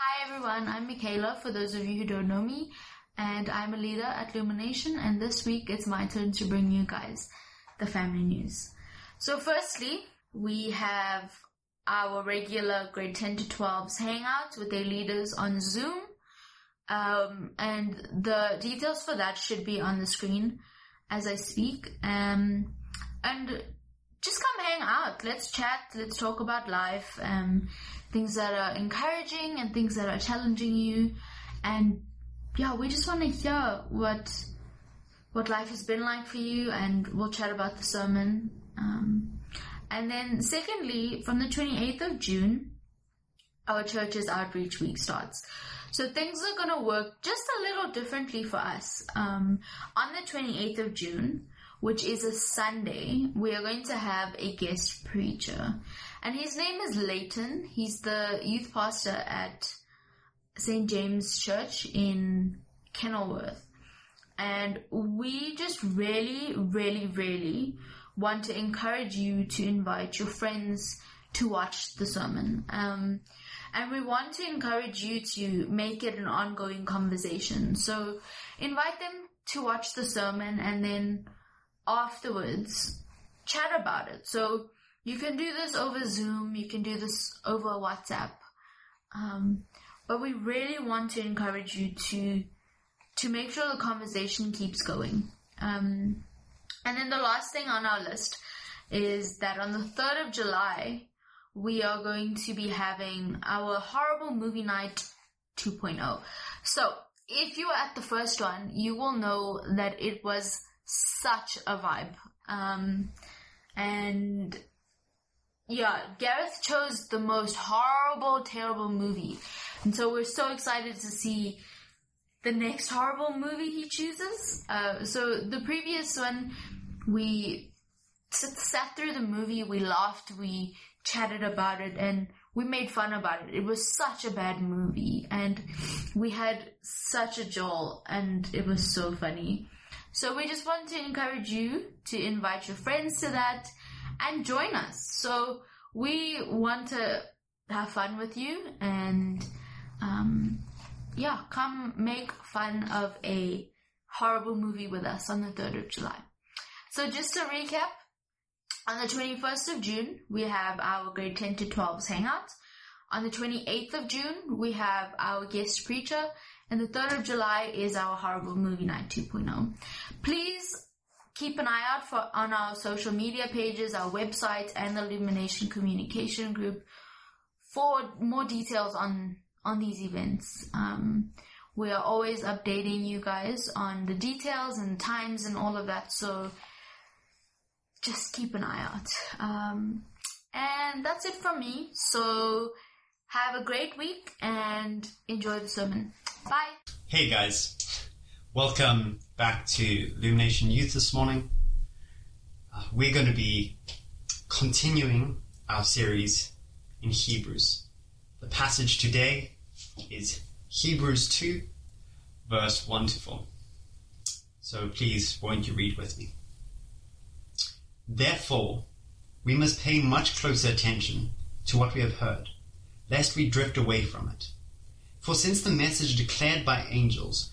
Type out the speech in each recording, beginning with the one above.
Hi everyone, I'm Michaela for those of you who don't know me, and I'm a leader at Lumination, and this week it's my turn to bring you guys the family news. So firstly, we have our regular grade 10 to 12s hangouts with their leaders on Zoom. Um, and the details for that should be on the screen as I speak. Um, and just come hang out. Let's chat. Let's talk about life. Um, things that are encouraging and things that are challenging you. And yeah, we just want to hear what what life has been like for you, and we'll chat about the sermon. Um, and then, secondly, from the 28th of June, our church's outreach week starts. So things are going to work just a little differently for us. Um, on the 28th of June, which is a Sunday, we are going to have a guest preacher. And his name is Leighton. He's the youth pastor at St. James Church in Kenilworth. And we just really, really, really want to encourage you to invite your friends to watch the sermon. Um, and we want to encourage you to make it an ongoing conversation. So invite them to watch the sermon and then afterwards chat about it. So you can do this over Zoom, you can do this over WhatsApp. Um, but we really want to encourage you to to make sure the conversation keeps going. Um, and then the last thing on our list is that on the 3rd of July, we are going to be having our horrible movie night 2.0. So if you were at the first one, you will know that it was such a vibe. Um, and yeah, Gareth chose the most horrible, terrible movie. And so we're so excited to see the next horrible movie he chooses. Uh, so the previous one, we sat through the movie, we laughed, we chatted about it, and we made fun about it. It was such a bad movie, and we had such a jolt, and it was so funny. So we just want to encourage you to invite your friends to that and join us. So we want to have fun with you and um, yeah, come make fun of a horrible movie with us on the 3rd of July. So just to recap, on the 21st of June, we have our grade 10 to 12s hangout. On the 28th of June, we have our guest preacher. And the 3rd of July is our horrible movie night 2.0. Please keep an eye out for on our social media pages, our website, and the Illumination Communication Group for more details on on these events. Um, we are always updating you guys on the details and times and all of that. So just keep an eye out. Um, and that's it from me. So have a great week and enjoy the sermon. Bye. Hey guys, welcome back to Illumination Youth this morning. Uh, we're going to be continuing our series in Hebrews. The passage today is Hebrews 2, verse 1 to 4. So please, won't you read with me? Therefore, we must pay much closer attention to what we have heard, lest we drift away from it. For since the message declared by angels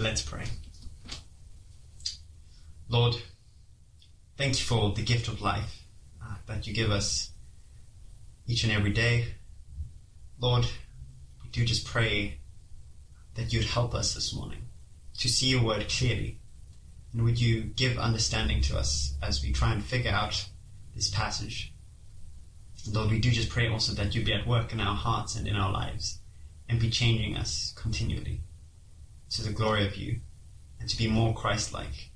Let's pray. Lord, thank you for the gift of life uh, that you give us each and every day. Lord, we do just pray that you'd help us this morning to see your word clearly. And would you give understanding to us as we try and figure out this passage? Lord, we do just pray also that you'd be at work in our hearts and in our lives and be changing us continually to the glory of you and to be more Christ like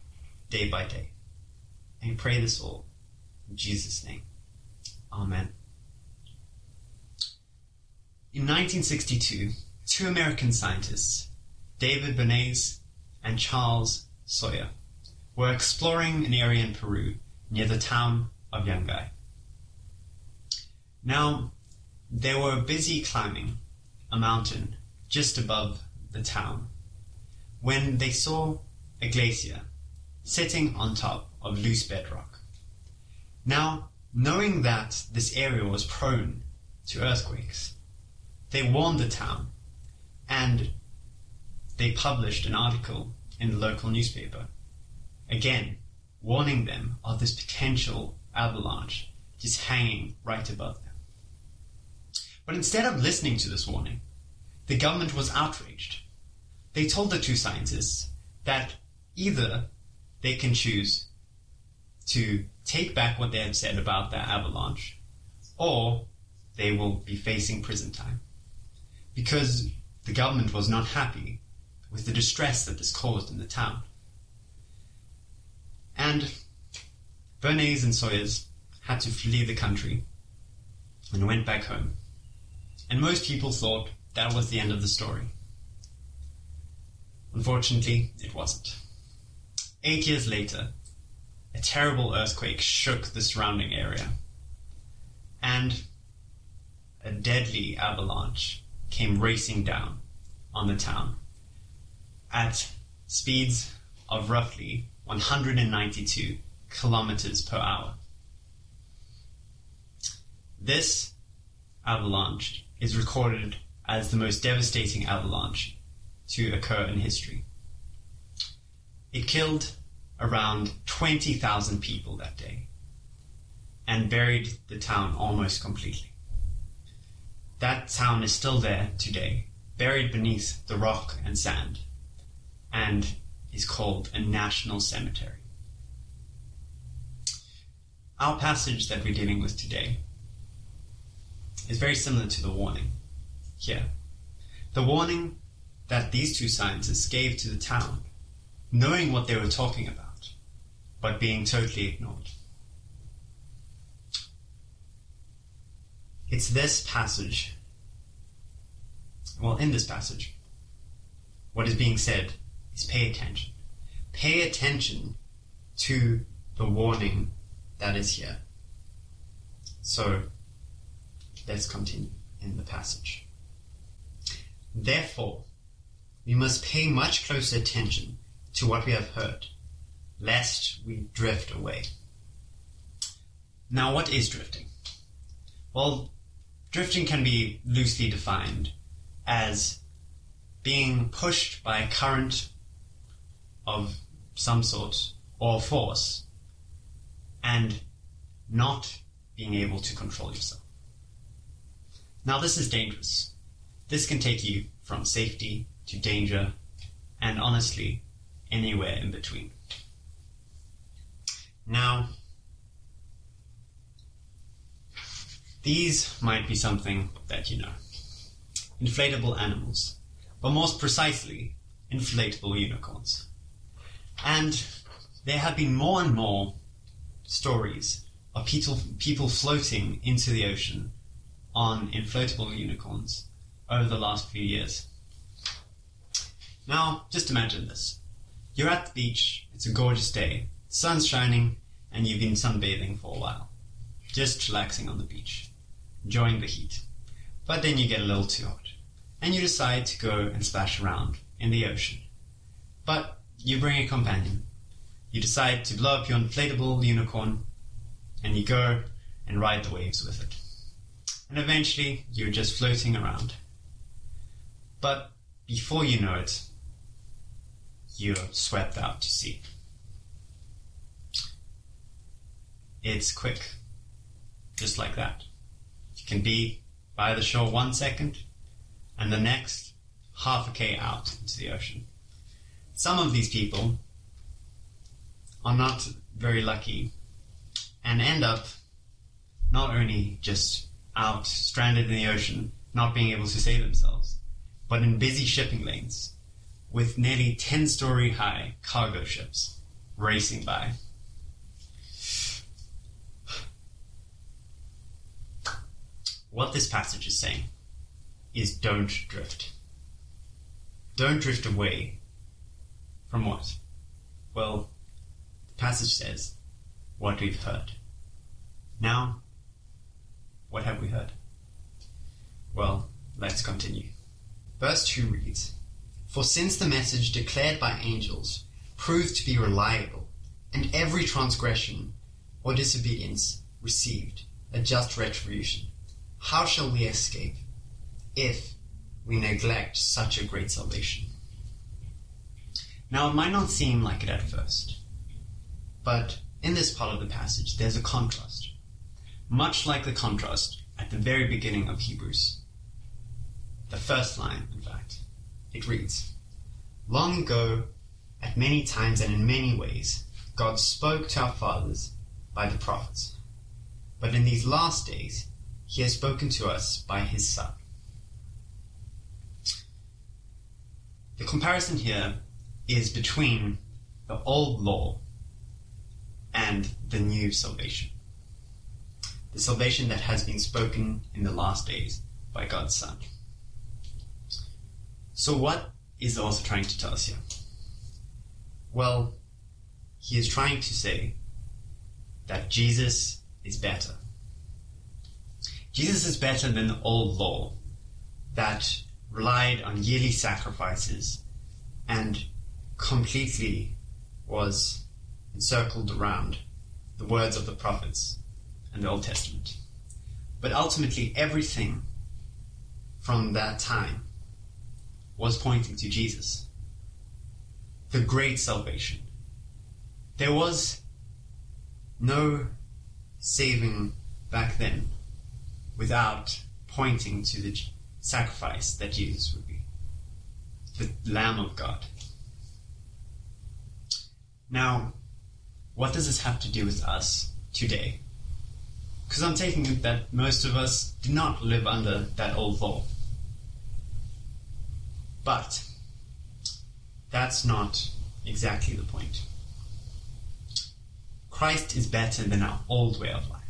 day by day. And we pray this all in Jesus' name. Amen. In 1962, two American scientists, David Bernays and Charles Sawyer, were exploring an area in Peru near the town of Yungay. Now, they were busy climbing a mountain just above the town when they saw a glacier sitting on top of loose bedrock. Now, knowing that this area was prone to earthquakes, they warned the town and they published an article in the local newspaper. Again, warning them of this potential avalanche just hanging right above them. But instead of listening to this warning, the government was outraged. They told the two scientists that either they can choose to take back what they had said about their avalanche, or they will be facing prison time. Because the government was not happy with the distress that this caused in the town. And Bernays and Sawyers had to flee the country and went back home. And most people thought that was the end of the story. Unfortunately, it wasn't. Eight years later, a terrible earthquake shook the surrounding area, and a deadly avalanche came racing down on the town at speeds of roughly 192 kilometers per hour. This avalanche is recorded as the most devastating avalanche to occur in history. It killed around 20,000 people that day and buried the town almost completely. That town is still there today, buried beneath the rock and sand, and is called a national cemetery. Our passage that we're dealing with today is very similar to the warning here. The warning that these two scientists gave to the town, knowing what they were talking about, but being totally ignored. It's this passage, well, in this passage, what is being said is pay attention. Pay attention to the warning that is here. So, let's continue in the passage. Therefore, we must pay much closer attention to what we have heard, lest we drift away. Now, what is drifting? Well, drifting can be loosely defined as being pushed by a current of some sort or force and not being able to control yourself. Now, this is dangerous. This can take you from safety to danger and honestly, anywhere in between. Now, these might be something that you know inflatable animals, but most precisely, inflatable unicorns. And there have been more and more stories of people, people floating into the ocean on inflatable unicorns over the last few years. Now, just imagine this. You're at the beach, it's a gorgeous day, the sun's shining, and you've been sunbathing for a while. Just relaxing on the beach, enjoying the heat. But then you get a little too hot, and you decide to go and splash around in the ocean. But you bring a companion. You decide to blow up your inflatable unicorn, and you go and ride the waves with it. And eventually, you're just floating around. But before you know it, you're swept out to sea. It's quick, just like that. You can be by the shore one second, and the next, half a K out into the ocean. Some of these people are not very lucky and end up not only just out stranded in the ocean, not being able to save themselves, but in busy shipping lanes with nearly 10 story high cargo ships racing by. What this passage is saying is don't drift. don't drift away from what? Well, the passage says what we've heard. Now, what have we heard? Well, let's continue. Verse 2 reads For since the message declared by angels proved to be reliable, and every transgression or disobedience received a just retribution, how shall we escape if we neglect such a great salvation? Now, it might not seem like it at first, but in this part of the passage, there's a contrast. Much like the contrast at the very beginning of Hebrews. The first line, in fact, it reads Long ago, at many times and in many ways, God spoke to our fathers by the prophets. But in these last days, he has spoken to us by his Son. The comparison here is between the old law and the new salvation. The salvation that has been spoken in the last days by God's Son. So, what is author trying to tell us here? Well, he is trying to say that Jesus is better. Jesus is better than the old law that relied on yearly sacrifices and completely was encircled around the words of the prophets and the Old Testament. But ultimately, everything from that time was pointing to Jesus, the great salvation. There was no saving back then without pointing to the sacrifice that Jesus would be the Lamb of God. Now, what does this have to do with us today? Because I'm taking it that most of us do not live under that old law. But that's not exactly the point. Christ is better than our old way of life.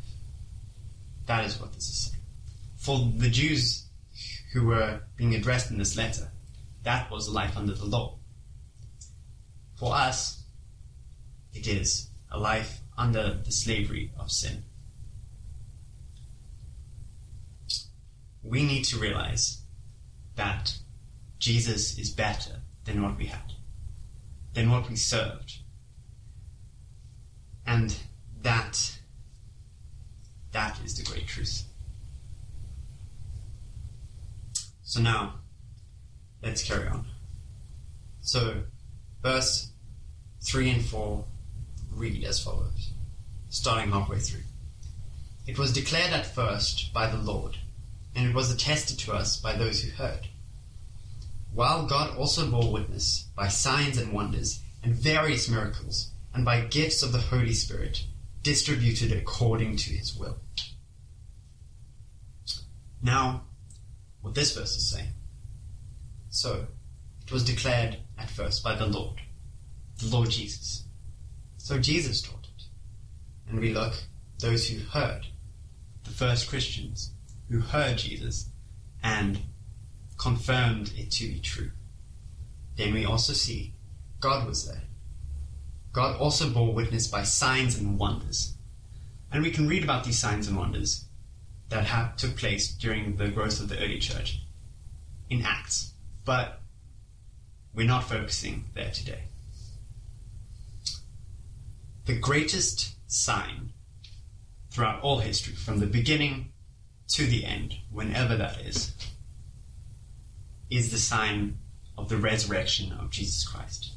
That is what this is saying. For the Jews who were being addressed in this letter, that was a life under the law. For us, it is a life under the slavery of sin. We need to realize that Jesus is better than what we had, than what we served. And that, that is the great truth. So now, let's carry on. So, verse 3 and 4 read as follows, starting halfway through. It was declared at first by the Lord, and it was attested to us by those who heard. While God also bore witness by signs and wonders and various miracles, and by gifts of the Holy Spirit, distributed according to his will. Now, what this verse is saying. So, it was declared at first by the Lord, the Lord Jesus. So Jesus taught it. And we look, those who heard, the first Christians who heard Jesus and confirmed it to be true. Then we also see God was there. God also bore witness by signs and wonders. And we can read about these signs and wonders that have, took place during the growth of the early church in Acts. But we're not focusing there today the greatest sign throughout all history, from the beginning to the end, whenever that is, is the sign of the resurrection of Jesus Christ.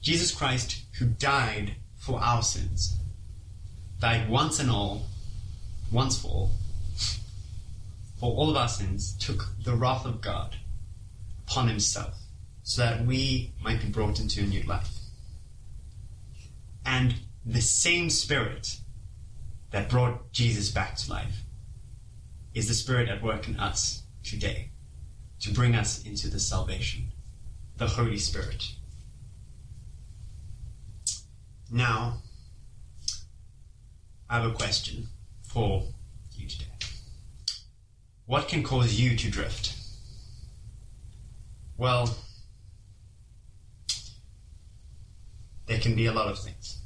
Jesus Christ, who died for our sins, died once and all, once for all, for all of our sins, took the wrath of God upon himself, so that we might be brought into a new life. And the same Spirit that brought Jesus back to life is the Spirit at work in us today to bring us into the salvation, the Holy Spirit. Now, I have a question for you today. What can cause you to drift? Well, there can be a lot of things,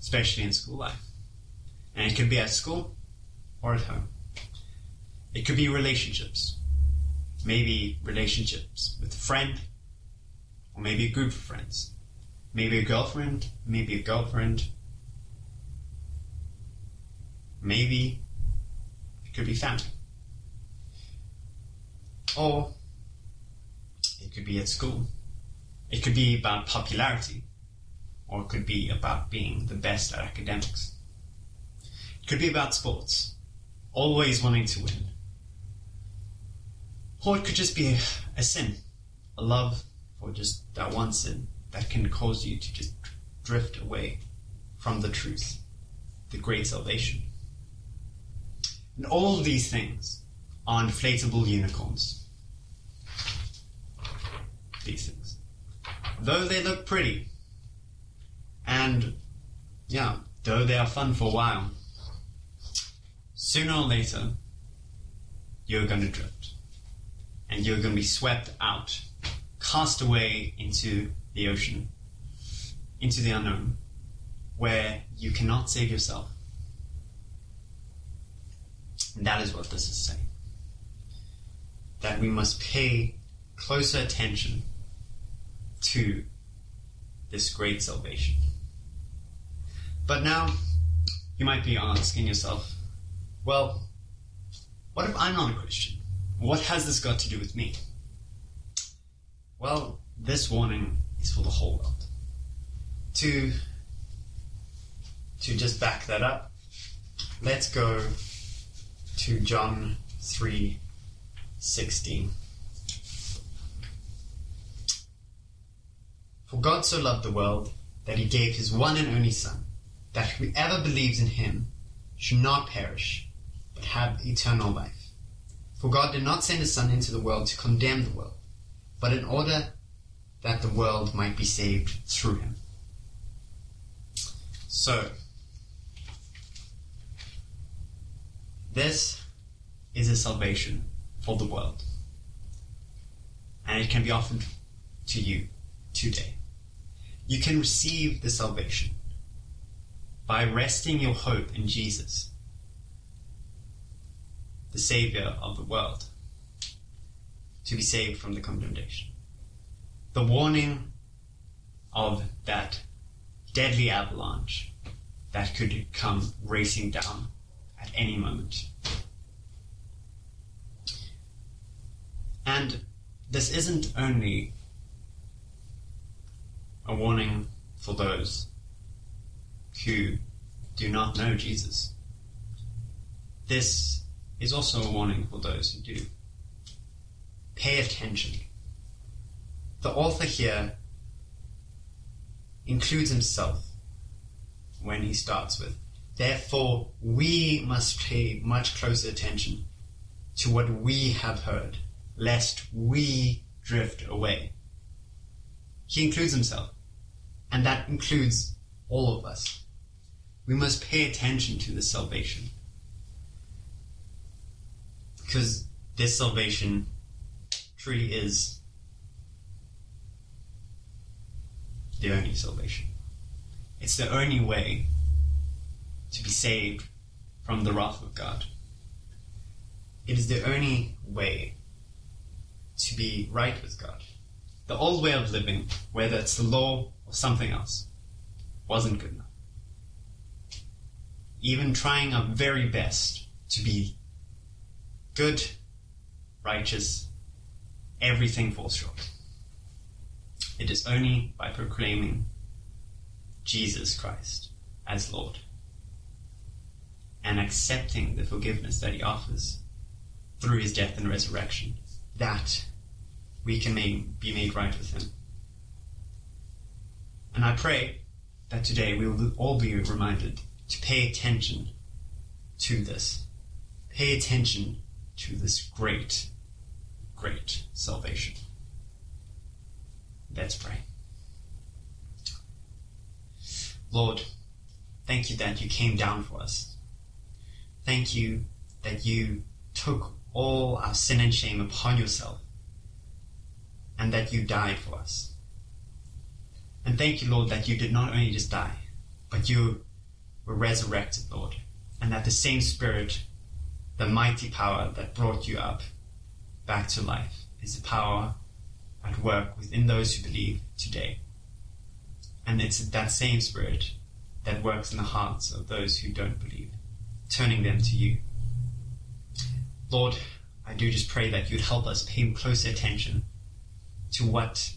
especially in school life. And it can be at school or at home. It could be relationships. Maybe relationships with a friend, or maybe a group of friends. Maybe a girlfriend, maybe a girlfriend. Maybe it could be family. Or it could be at school. It could be about popularity, or it could be about being the best at academics. It could be about sports, always wanting to win. Or it could just be a, sin, a love for just that one sin that can cause you to just drift away from the truth, the great salvation. And all these things are inflatable unicorns. These things. Though they look pretty, and yeah, though they are fun for a while, sooner or later, you're going to drift. And you're going to be swept out, cast away into the ocean, into the unknown, where you cannot save yourself. And that is what this is saying. That we must pay closer attention to this great salvation. But now, you might be asking yourself, well, what if I'm not a Christian? What has this got to do with me? Well, this warning is for the whole world. To to just back that up, let's go to John 3:16. For God so loved the world that he gave his one and only son, that whoever believes in him should not perish, but have eternal life. For God did not send his son into the world to condemn the world, but in order that the world might be saved through him. So, this is a salvation for the world. And it can be offered to you today. You can receive the salvation by resting your hope in Jesus, the Savior of the world, to be saved from the condemnation the warning of that deadly avalanche that could come racing down at any moment. And this isn't only a warning for those who do not know Jesus. This is also a warning for those who do. Pay attention the author here includes himself when he starts with, Therefore, we must pay much closer attention to what we have heard, lest we drift away. He includes himself, and that includes all of us. We must pay attention to this salvation. Because this salvation truly is the only salvation. It's the only way to be saved from the wrath of God. It is the only way to be right with God. The old way of living, whether it's the law or something else, wasn't good enough. Even trying our very best to be good, righteous, everything falls short. It is only by proclaiming Jesus Christ as Lord and accepting the forgiveness that He offers through His death and resurrection that we can be made right with Him. And I pray that today we will all be reminded to pay attention to this. Pay attention to this great, great salvation. Let's pray. Lord, thank you that you came down for us. Thank you that you took all our sin and shame upon yourself and that you died for us. And thank you, Lord, that you did not only just die, but you were resurrected, Lord. And that the same Spirit, the mighty power that brought you up back to life, is the power at work within those who believe today. And it's that same Spirit that works in the hearts of those who don't believe, turning them to you. Lord, I do just pray that you'd help us pay closer attention to what,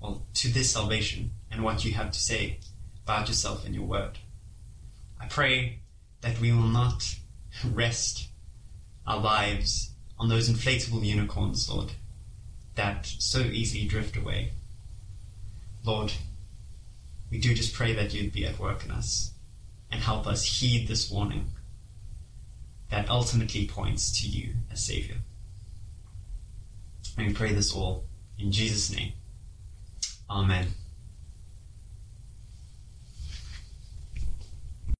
well, to this salvation and what you have to say about yourself and your word. I pray that we will not rest our lives on those inflatable unicorns, Lord, that so easily drift away. Lord, we do just pray that you'd be at work in us and help us heed this warning that ultimately points to you as Savior. And we pray this all in Jesus' name. Amen.